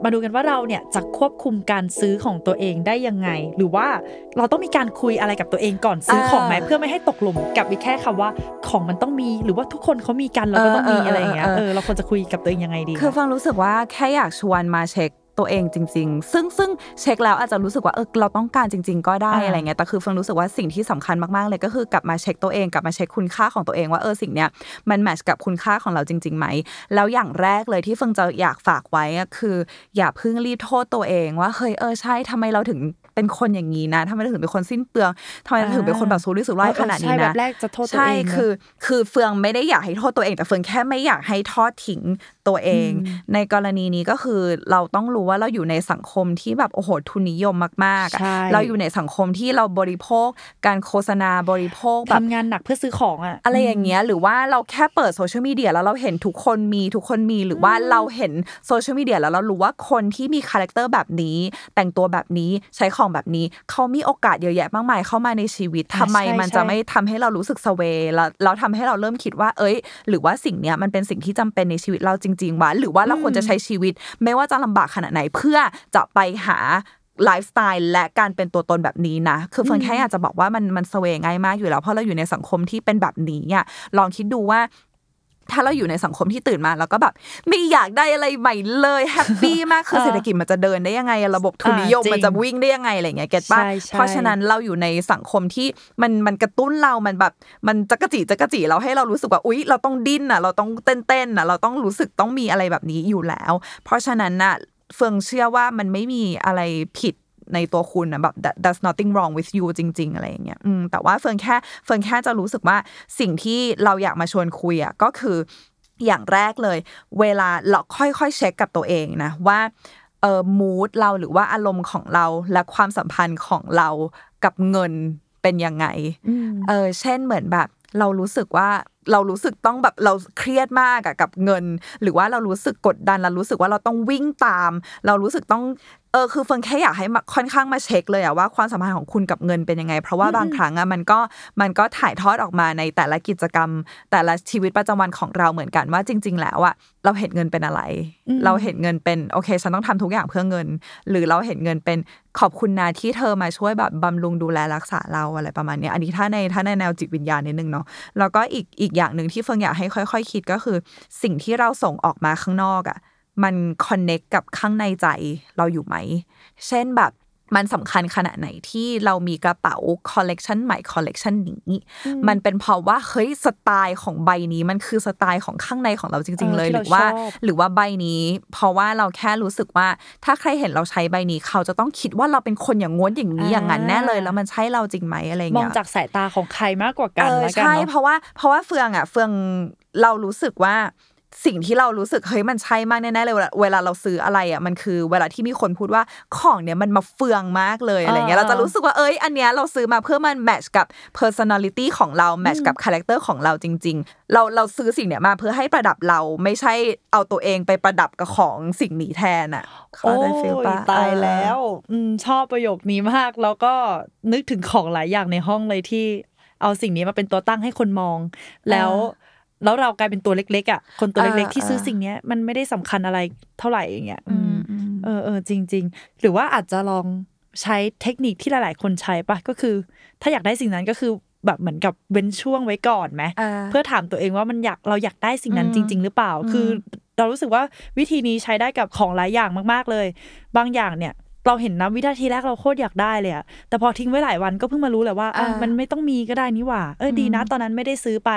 A: มาดูกันว่าเราเนี่ยจะควบคุมการซื้อของตัวเองได้ยังไง หรือว่าเราต้องมีการคุยอะไรกับตัวเองก่อนซื้อของไหมเพื่อไม่ให้ตกหลุมกับอีกแค่คำว่าของมันต้องมีหรือว่าทุกคนเขามีกันเราก็ต้องมี
B: อะ
A: ไรอย่างเงี้ย
B: เออ
A: เราควรจะคุยกับตัวเองยังไงดี
B: คือฟังรู้สึกว่าแค่อยากชวนมาเช็ค ตัวเองจริง ๆ ซึ่งซึ่งเช็คแล้วอาจจะรู้สึกว่าเออเราต้องการจริง ๆ ก็ได้
A: อ่า
B: อะไรเงี้ยแต่คือฟังรู้สึกว่าสิ่งที่สำคัญมากๆเลยก็คือกลับมาเช็คตัวเองกลับมาเช็คคุณค่าของตัวเองว่าเออสิ่งเนี้ยมันแมทช์กับคุณค่าของเราจริงๆไหมแล้วอย่างแรกเลยที่เฟิงจะอยากฝากไว้อะคือ อย่าเพิ่งรีบโทษตัวเองว่าเฮ้ยเออใช่ทำไมเราถึงเป็นคนอย่างนี้นะทำไมเราถึงเป็นคนสิ้นเปลืองทำไมเราถึงเป็นคนแบบสุรุ่ยสุร่ายขนาดนี้
A: ใช่แบ
B: นะ
A: บแรกจะโทษตัว
B: ใช่
A: เองเนอะ
B: คือ คือเฟืองไม่ได้อยากให้โทษตัวเอง แต่เฟืองแค่ไม่อยากให้ทอดทิ้งตัวเอง
A: อืม
B: ในกรณีนี้ก็คือเราต้องรู้ว่าเราอยู่ในสังคมที่แบบโอ้โหทุนนิยมมากๆอะ
A: ใช่
B: เราอยู่ในสังคมที่เราบริโภค การโฆษณาบริโภคแบบ
A: ทำงานหนักเพื่อซื้อของอะ
B: อะไรอย่างเงี้ยหรือว่าเราแค่เปิดโซเชียลมีเดียแล้วเราเห็นทุกคนมีทุกคนมีหรือว่าเราเห็นโซเชียลมีเดียแล้วเรารู้ว่าคนที่มีคาแรคเตอร์แบบนี้ แต่งตัวแบบนี้ใช้ของแบบนี้เขามีโอกาสเยอะแยะมากมายเข้ามาในชีวิต
A: อ่า
B: ทำไม
A: ใช่
B: มันจะ
A: ใช่
B: ไม่ทำให้เรารู้สึก sway แล้วเราทำให้เราเริ่มคิดว่า เอ้ย หรือว่าสิ่งเนี้ยมันเป็นสิ่งที่จำเป็นในชีวิตเราจริง ๆวะหรือว่าเราควรจะใช้ชีวิต ไม่ว่าจะลำบากขนาดไหนเพื่อจะไปหาไลฟ์สไตล์และการเป็นตัวตนแบบนี้นะ คือเฟืองแค่อยากจะบอกว่ามันมัน sway ง่ายมากอยู่แล้ว เพราะเราอยู่ในสังคมที่เป็นแบบนี้อะลองคิดดูว่าถ้าเราอยู่ในสังคมที่ตื่นมาแล้วก็แบบไม่อยากได้อะไรใหม่เลย happy มากคือ
A: เออ
B: เศรษฐกิจมันจะเดินได้ยังไง ระบบทุนนิยม
A: อ่าจริง
B: มันจะวิ่งได้ยังไงอะไรเงี้ย get ป่ะ
A: ใช่ใช่
B: เพราะฉะนั้นเราอยู่ในสังคมที่มันมันกระตุ้นเรามันแบบ มันจะกระจี้จะกระจี้เราให้เรารู้สึกว่าอุ๊ย เราต้องดิ้นอะเราต้องเต้นเต้นอะเราต้องรู้สึกต้องมีอะไรแบบนี้อยู่แล้ว เพราะฉะนั้นน่ะ เฟืองเชื่อว่ามันไม่มีอะไรผิดในตัวคุณนะแบบ that- there's nothing wrong with you จริง ๆ อะไรอย่างเงี้ยอืมแต่ว่าเฟืองแค่เฟิงแค่จะรู้สึกว่าสิ่งที่เราอยากมาชวนคุยอะก็คืออย่างแรกเลย เวลาเราค่อยๆเช็คกับตัวเองนะว่าเออมูดเราหรือว่าอารมณ์ของเราและความสัมพันธ์ของเรากับเงินเป็นยังไง
A: อืม
B: เออเช่นเหมือนแบบ เรารู้สึกว่าเรารู้สึกต้องแบบเราเครียดมากกับเงิน หรือว่าเรารู้สึกกดดันเรารู้สึกว่าเราต้องวิ่งตาม เรารู้สึกต้อง ออคือเฟิงแค่อยากให้มาค่อนข้างมาเช็คเลยอะว่าความสัมพันธ์ของคุณกับเงินเป็นยังไง เพราะว่าบางครั้งอะมันก็มันก็ถ่ายทอดออกมาในแต่ละกิจกรรม แต่ละชีวิตประจำวันของเราเหมือนกันว่าจริง ๆ แล้วอะเราเห็นเงินเป็นอะไร
A: อืม
B: เราเห็นเงินเป็นโอเคฉันต้องทำทุกอย่างเพื่อเงิน หรือเราเห็นเงินเป็นขอบคุณนะที่เธอมาช่วยแบบบำรุงดูแลรักษาเราอะไรประมาณเนี้ยอันนี้ถ้าในถ้าในแนวจิตวิญญาณนิดนึงเนาะแล้วก็อีกอีกอย่างหนึ่งที่เฟิงอยากให้ค่อย ๆ คิดก็คือ สิ่งที่เราส่งออกมาข้างนอกอะ่ะ มันคอนเน็กกับข้างในใจเราอยู่ไหม เช่นแบบมันสำคัญขนาดไหนที่เรามีกระเป๋าคอลเลกชันใหม่คอลเลกชันนี้มันเป็นเพราะว่าเฮ้ยสไตล์ของใบนี้มันคือสไตล์ของข้างในของเราจริง ๆ เลย
A: เออที่
B: ห
A: เรา
B: รือว่า
A: ชอบ
B: หรือว่าใบนี้ เพราะว่าเราแค่รู้สึกว่า ถ้าใครเห็นเราใช้ใบนี้เขาจะต้องคิดว่าเราเป็นคนอย่างงู้นอย่างนี้อย่างนั้นแน่เลย แล้วมันใช่เราจริงไหมอะไร
A: มอง
B: เงี้ย
A: จากสายตาของใครมากกว่ากัน
B: เออ
A: แล้วกัน
B: ใช่
A: เนาะ
B: เพราะว่าเพราะว่าเฟืองอะเฟืองเรารู้สึกว่า สิ่งที่เรารู้สึกเฮ้ยมันใช่มากแน่ๆเลยเวลาเวลาเราซื้ออะไรอะมันคือ เวลาที่มีคนพูดว่าของเนี้ยมันมาเฟืองมากเลยอะไรเงี้ย
A: อ่า
B: เราจะรู้สึกว่าเอ้ยอันเนี้ยเราซื้อมาเพื่อมันแมทช์กับ personality ของเรา match กับคาแรคเตอร์ของเราจริง ๆ เราเราซื้อสิ่งเนี้ยมาเพื่อให้ประดับเราไม่ใช่เอาตัวเองไปประดับกับของสิ่งนี้แทนอะเข้า
A: โอ้
B: ใจ feel
A: ย
B: ปะ
A: ตาย
B: เออ
A: แล้วอืมชอบประโยคนี้มากแล้วก็นึกถึงของหลายอย่างในห้องเลยที่เอาสิ่งนี้มาเป็นตัวตั้งให้คนมองแล้ว แล้วเรากลายเป็นตัวเล็กๆอะคนตัวเล็ก
B: เออ
A: ๆที่ซื้อ
B: เออ
A: สิ่งเนี้ยมันไม่ได้สำคัญอะไรเท่าไหร่อย่างเงี้ย
B: อื
A: อื
B: ม
A: ม
B: อืม
A: เออเออจริง ๆ หรือว่าอาจจะลองใช้เทคนิคที่หลาย ๆ คนใช้ปะก็คือ ถ้าอยากได้สิ่งนั้นก็คือแบบเหมือนกับเว้นช่วงไว้ก่อนไหม
B: อ่า
A: เพื่อถามตัวเองว่ามันอยากเราอยากได้สิ่งนั้น
B: อืม
A: จริง ๆ หรือเปล่า
B: อืม
A: คือเรารู้สึกว่าวิธีนี้ใช้ได้กับของหลายอย่างมาก ๆ เลย บางอย่างเนี่ย เราเห็นนะวินาทีแรกเราโคตรอยากได้เลยอะแต่พอทิ้งไว้หลายวันก็เพิ่งมารู้แหละว่าอะ
B: อ่ามั
A: มันไม่ต้องมีก็ได้นี่หว่า เออดีนะ ตอนนั้นไม่ได้ซื้อไป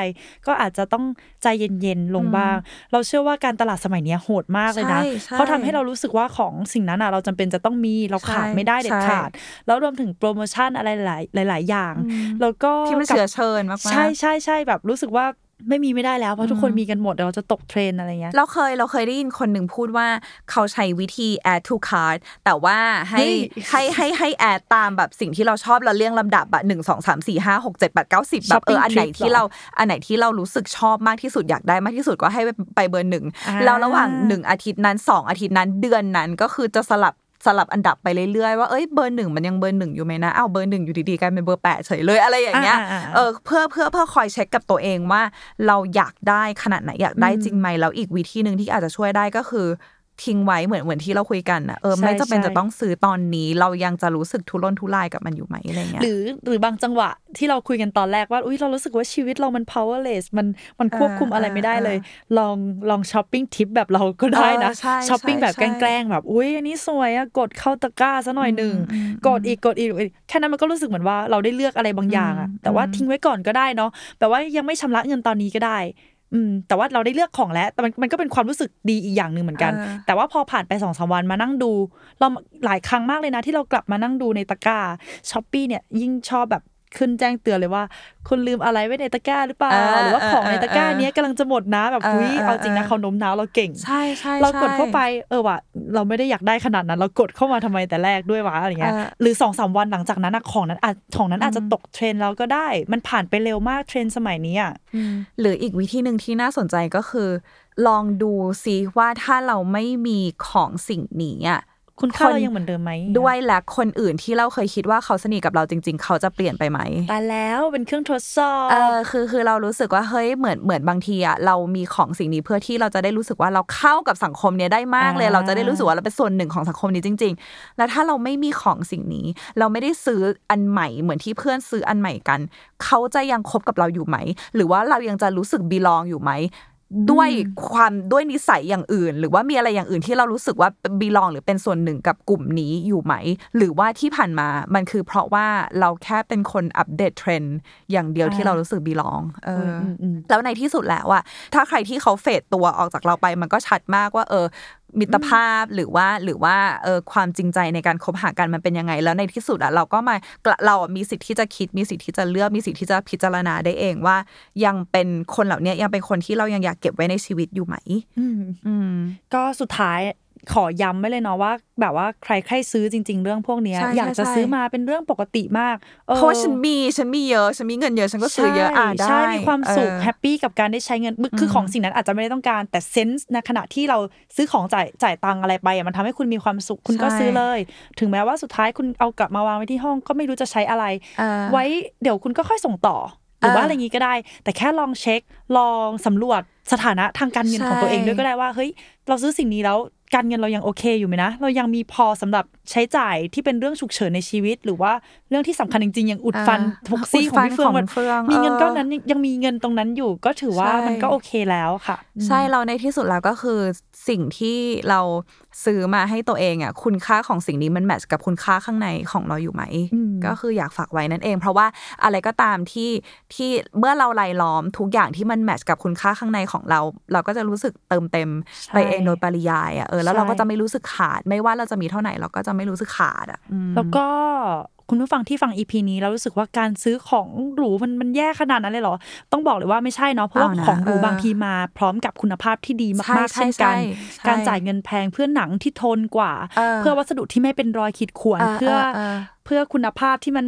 A: ก็อาจจะต้องใจเย็นๆลงบ้าง เราเชื่อว่าการตลาดสมัยเนี้ยโหดมากเลยนะ
B: ใช่ใช่
A: เขาทำให้เรารู้สึกว่าของสิ่งนั้นอะเราจำเป็นจะต้องมีเราขาด
B: ใช่
A: ไม่ได้เด็ด
B: ใช่
A: ขาด แล้วรวมถึงโปรโมชั่นอะไรหลายๆหลาย ๆ อย่างแล้วก็
B: ที่มัน
A: กับ
B: เชื้อเชิญมากๆ
A: ใช่ใช่ใช่แบบรู้สึกว่า ไม่มีไม่ได้แล้ว เพราะทุกคน
B: อืม
A: มีกันหมดเดี๋ยวเราจะตกเทรนด์อะไรเงี้ย
B: เราเคยเราเคยได้ยินคนหนึ่งพูดว่าเขาใช้วิธี add to cart แต่ว่าให้
A: เฮ้ย
B: ให้ให้ให้ add ตามแบบสิ่งที่เราชอบเราเรียงลำดับแบบหนึ่งสองสามสี่ห้าหกเจ็ดแปดเก้าสิบแบบเออ
A: Shopping
B: อันไหน
A: trip
B: ที่
A: เหรอ
B: เราอันไหนที่เรารู้สึกชอบมากที่สุดอยากได้มากที่สุดก็ให้ไปไปเบอร์หนึ่ง
A: อ่า
B: แล้วระหว่างหนึ่งอาทิตย์นั้นสองอาทิตย์นั้นเดือนนั้นก็คือจะสลับ สลับอันดับไปเรื่อยๆว่าเอ้ยเบอร์หนึ่งมันยังเบอร์หนึ่งอยู่ไหมนะอ้าวเบอร์หนึ่งอยู่ดีๆกลายเป็นเบอร์แปดเฉยเลยอะไรอย่างเงี้ย
A: อ่าๆๆ
B: เออเพื่อเพื่อเพื่อคอยเช็คกับตัวเองว่า เราอยากได้ขนาดไหนอยากได้จริงไหมแล้วอีกวิธีหนึ่งที่อาจจะช่วยได้ก็คือ ทิ้งไว้เหมือนเหมือนที่เราคุยกันนะเออ
A: ใช่
B: ไม่จำเป็น
A: ใช่
B: จะต้องซื้อตอนนี้ เรายังจะรู้สึกทุรนทุรายกับมันอยู่ไหมอะไรเงี้ย
A: หรือหรือบางจังหวะที่เราคุยกันตอนแรกว่าอุ้ยเรารู้สึกว่าชีวิตเรามัน powerless มันมันควบคุมอะไรไม่ได้เลย ลองลองช้อปปิ้งทิปแบบเราก็ได้นะ
B: เออใช่
A: ช้อปปิ้งแบบ
B: ใช่
A: แกล้งๆแบบอุ้ยอันนี้สวยอะกดเข้าตะกร้าซะหน่อยหนึ่ง
B: อืมอืม
A: กดอีกกดอีกกดอีกแค่นั้นมันก็รู้สึกเหมือนว่าเราได้เลือกอะไรบางอย่างอะ
B: อืม
A: แต่ว่า
B: อืม
A: ทิ้งไว้ก่อนก็ได้เนาะแต่ว่ายังไม่ชำระเงินตอนนี้ก็ได้ อืมแต่ว่าเราได้เลือกของแล้ว แต่มันมันก็เป็นความรู้สึกดีอีกอย่างหนึ่งเหมือนกัน
B: เออ
A: แต่ว่าพอผ่านไปสองสามวันมานั่งดู เราหลายครั้งมากเลยนะ ที่เรากลับมานั่งดูในตะกร้าช้อปปี้เนี่ยยิ่งชอบแบบ ขึ้นแจ้งเตือนเลยว่า คุณลืมอะไรไว้ในตะกร้าหรือเปล่า
B: เออ
A: หรือว่าของในตะกร้า
B: เออ
A: เนี้ยกำลังจะหมดนะแบบ
B: เออ
A: อุ้ย
B: เออ
A: เอาจริงนะ
B: เออ
A: เขาโน้มน้าวเราเก่ง
B: ใช่ใช่
A: เรากด
B: ใช่
A: เข้าไปเออว่ะเราไม่ได้อยากได้ขนาดนั้น เรากดเข้ามาทำไมแต่แรกด้วยวะอะไรเงี้ย
B: เออ
A: หรือสองสามวันหลังจากนั้นอะของนั้นอาจของนั้นอาจจะตกเทรนด์แล้วก็ได้ มันผ่านไปเร็วมากเทรนด์สมัยนี้อะ
B: หรืออีกวิธีหนึ่งที่น่าสนใจก็คือ ลองดูซิว่าถ้าเราไม่มีของสิ่งนี้อะ
A: คุณค่า
B: คน
A: เรายังเหมือนเดิมไหม
B: ด้วยและคนอื่นที่เราเคยคิดว่าเขาสนิทกับเราจริง ๆ เขาจะเปลี่ยนไปไหม
A: ตายแล้วเป็นเครื่องทดสอบ
B: เออคือคือเรารู้สึกว่าเฮ้ยเหมือนเหมือนบางทีอะเรามีของสิ่งนี้เพื่อที่เราจะได้รู้สึกว่าเราเข้ากับสังคมเนี้ยได้มากเลย
A: อ่า
B: เราจะได้รู้สึกว่าเราเป็นส่วนหนึ่งของสังคมนี้จริง ๆ แล้วถ้าเราไม่มีของสิ่งนี้ เราไม่ได้ซื้ออันใหม่เหมือนที่เพื่อนซื้ออันใหม่กัน เขาจะยังคบกับเราอยู่ไหม หรือว่าเรายังจะรู้สึกบีลองอยู่ไหม ด้วยความด้วยนิสัยอย่างอื่น หรือว่ามีอะไรอย่างอื่นที่เรารู้สึกว่าบีลองหรือเป็นส่วนหนึ่งกับกลุ่มนี้อยู่ไหม หรือว่าที่ผ่านมามันคือเพราะว่าเราแค่เป็นคนอัปเดตเทรนด์อย่างเดียวที่เรารู้สึกบีลองเอออแล้วในที่สุดแล้วอะถ้าใครที่เขาเฟดตัวออกจากเราไปมันก็ชัดมากว่า เออ มิตรภาพหรือว่าหรือว่าเออความจริงใจในการคบหากันมันเป็นยังไง แล้วในที่สุดอะเราก็มาเรามีสิทธิ์ที่จะคิดมีสิทธิ์ที่จะเลือกมีสิทธิ์ที่จะพิจารณาได้เองว่า ยังเป็นคนเหล่านี้ยังเป็นคนที่เรายังอยากเก็บไว้ในชีวิตอยู่ไหม
A: อืมก็สุดท้าย ขอย้ำไว้เลยเนาะว่า แบบว่าใครใครซื้อจริง ๆ เรื่องพวกนี้อยากจะซื้อมาเป็นเรื่องปกติมาก
B: เพราะว่าฉันมีฉันมีเยอะฉันมีเงินเยอะฉันก็ซื้อเยอะอ่าได้ใช่
A: มีความสุขแฮปปี้กับการได้ใช้เงินคือของสิ่งนั้นอาจจะไม่ได้ต้องการ แต่เซนส์ในขณะที่เราซื้อของจ่ายจ่ายตังอะไรไปมันทำให้คุณมีความสุขคุณก็ซื้อเลย ถึงแม้ว่าสุดท้ายคุณเอากลับมาวางไว้ที่ห้องก็ไม่รู้จะใช้อะไร ไว้เดี๋ยวคุณก็ค่อยส่งต่อหรือว่าอะไรงี้ก็ได้ แต่แค่ลองเช็ค ลองสำรวจสถานะทางการเงินของตัวเองด้วยก็ได้ว่าเฮ้ยเราซื้อสิ่งนี้แล้ว การเงินเรายังโอเคอยู่ไหมนะ เรายังมีพอสำหรับใช้จ่ายที่เป็นเรื่องฉุกเฉินในชีวิต หรือว่าเรื่องที่สำคัญจริงๆอย่างอุดฟันทุกซี่ของพี่เฟืองมันมีเงินก้อนนั้นยังมีเงินตรงนั้นอยู่ก็ถือว่ามันก็โอเคแล้วค่ะ
B: ใช่เราในที่สุดแล้วก็คือสิ่งที่เราซื้อมาให้ตัวเองอะคุณค่าของสิ่งนี้มันแมทช์กับคุณค่าข้างในของเราอยู่ไหม ก็คืออยากฝากไว้นั่นเอง เพราะว่าอะไรก็ตามที่ที่เมื่อเราไล่ล้อมทุกอย่างที่มันแมทช์กับคุณค่าข้างในของเรา เราก็จะรู้สึกเติมเต็มไปเองโดยปริยายอะเออแล้วเราก็จะไม่รู้สึกขาด ไม่ว่าเราจะมีเท่าไหร่เราก็จะไม่รู้สึกขาดอะ
A: แล้วก็คุณผู้ฟังที่ฟังอีพีนี้เรารู้สึกว่าการซื้อของหรูมันมันแย่ขนาดนั้นเลยเหรอ ต้องบอกเลยว่าไม่ใช่เนาะเพราะว่าของหรูบางทีมาพร้อมกับคุณภาพที่ดีมากๆเช่นกัน การจ่ายเงินแพงเพื่อหนังที่ทนกว่า เพื่อวัสดุที่ไม่เป็นรอยขีดข่วนเพื่อเพื่อคุณภาพที่มัน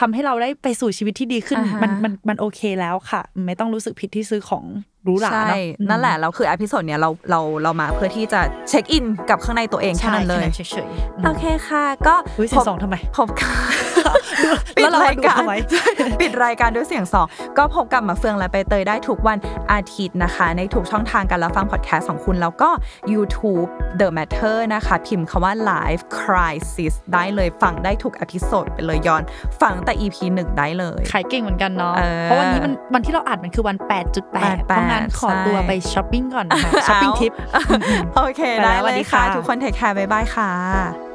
A: ทำให้เราได้ไปสู่ชีวิตที่ดีขึ้น มันมันมันโอเคแล้วค่ะ ไม่ต้องรู้สึกผิดที่ซื้อของหรูหราใช่
B: นั่นแหละเราคือ episode เนี้ยเราเราเรามาเพื่อที่จะ check in กับข้างในตัวเองแค่นั้นเลย
A: เฉย
B: ๆโอเคค่ะ ก็
A: เสียงสองทำไม
B: พบกัน ปิดรายการปิดรายการด้วยเสียงสองก็พบกับมาเฟืองและใบเตยได้ทุกวันอาทิตย์นะคะ ในทุกช่องทางการรับฟังพอดแคสต์ของคุณ แล้วก็ YouTube The Matter นะคะ พิมพ์คำว่า Life Crisis ได้เลยฟังได้ทุก episode ไปเลยย้อนฟังแต่ EP หนึ่งได้เลย
A: ขายเก่งเหมือนกันเนาะเพราะวันนี้มันวันที่เราอัดมันคือวัน 8.8เพราะงั้นขอตัวไปช้อปปิ้งก่อนช้อปปิ้งทิป
B: โอเคได้เลยค่ะ ทุกคน take careร์บ๊ายบายค่ะ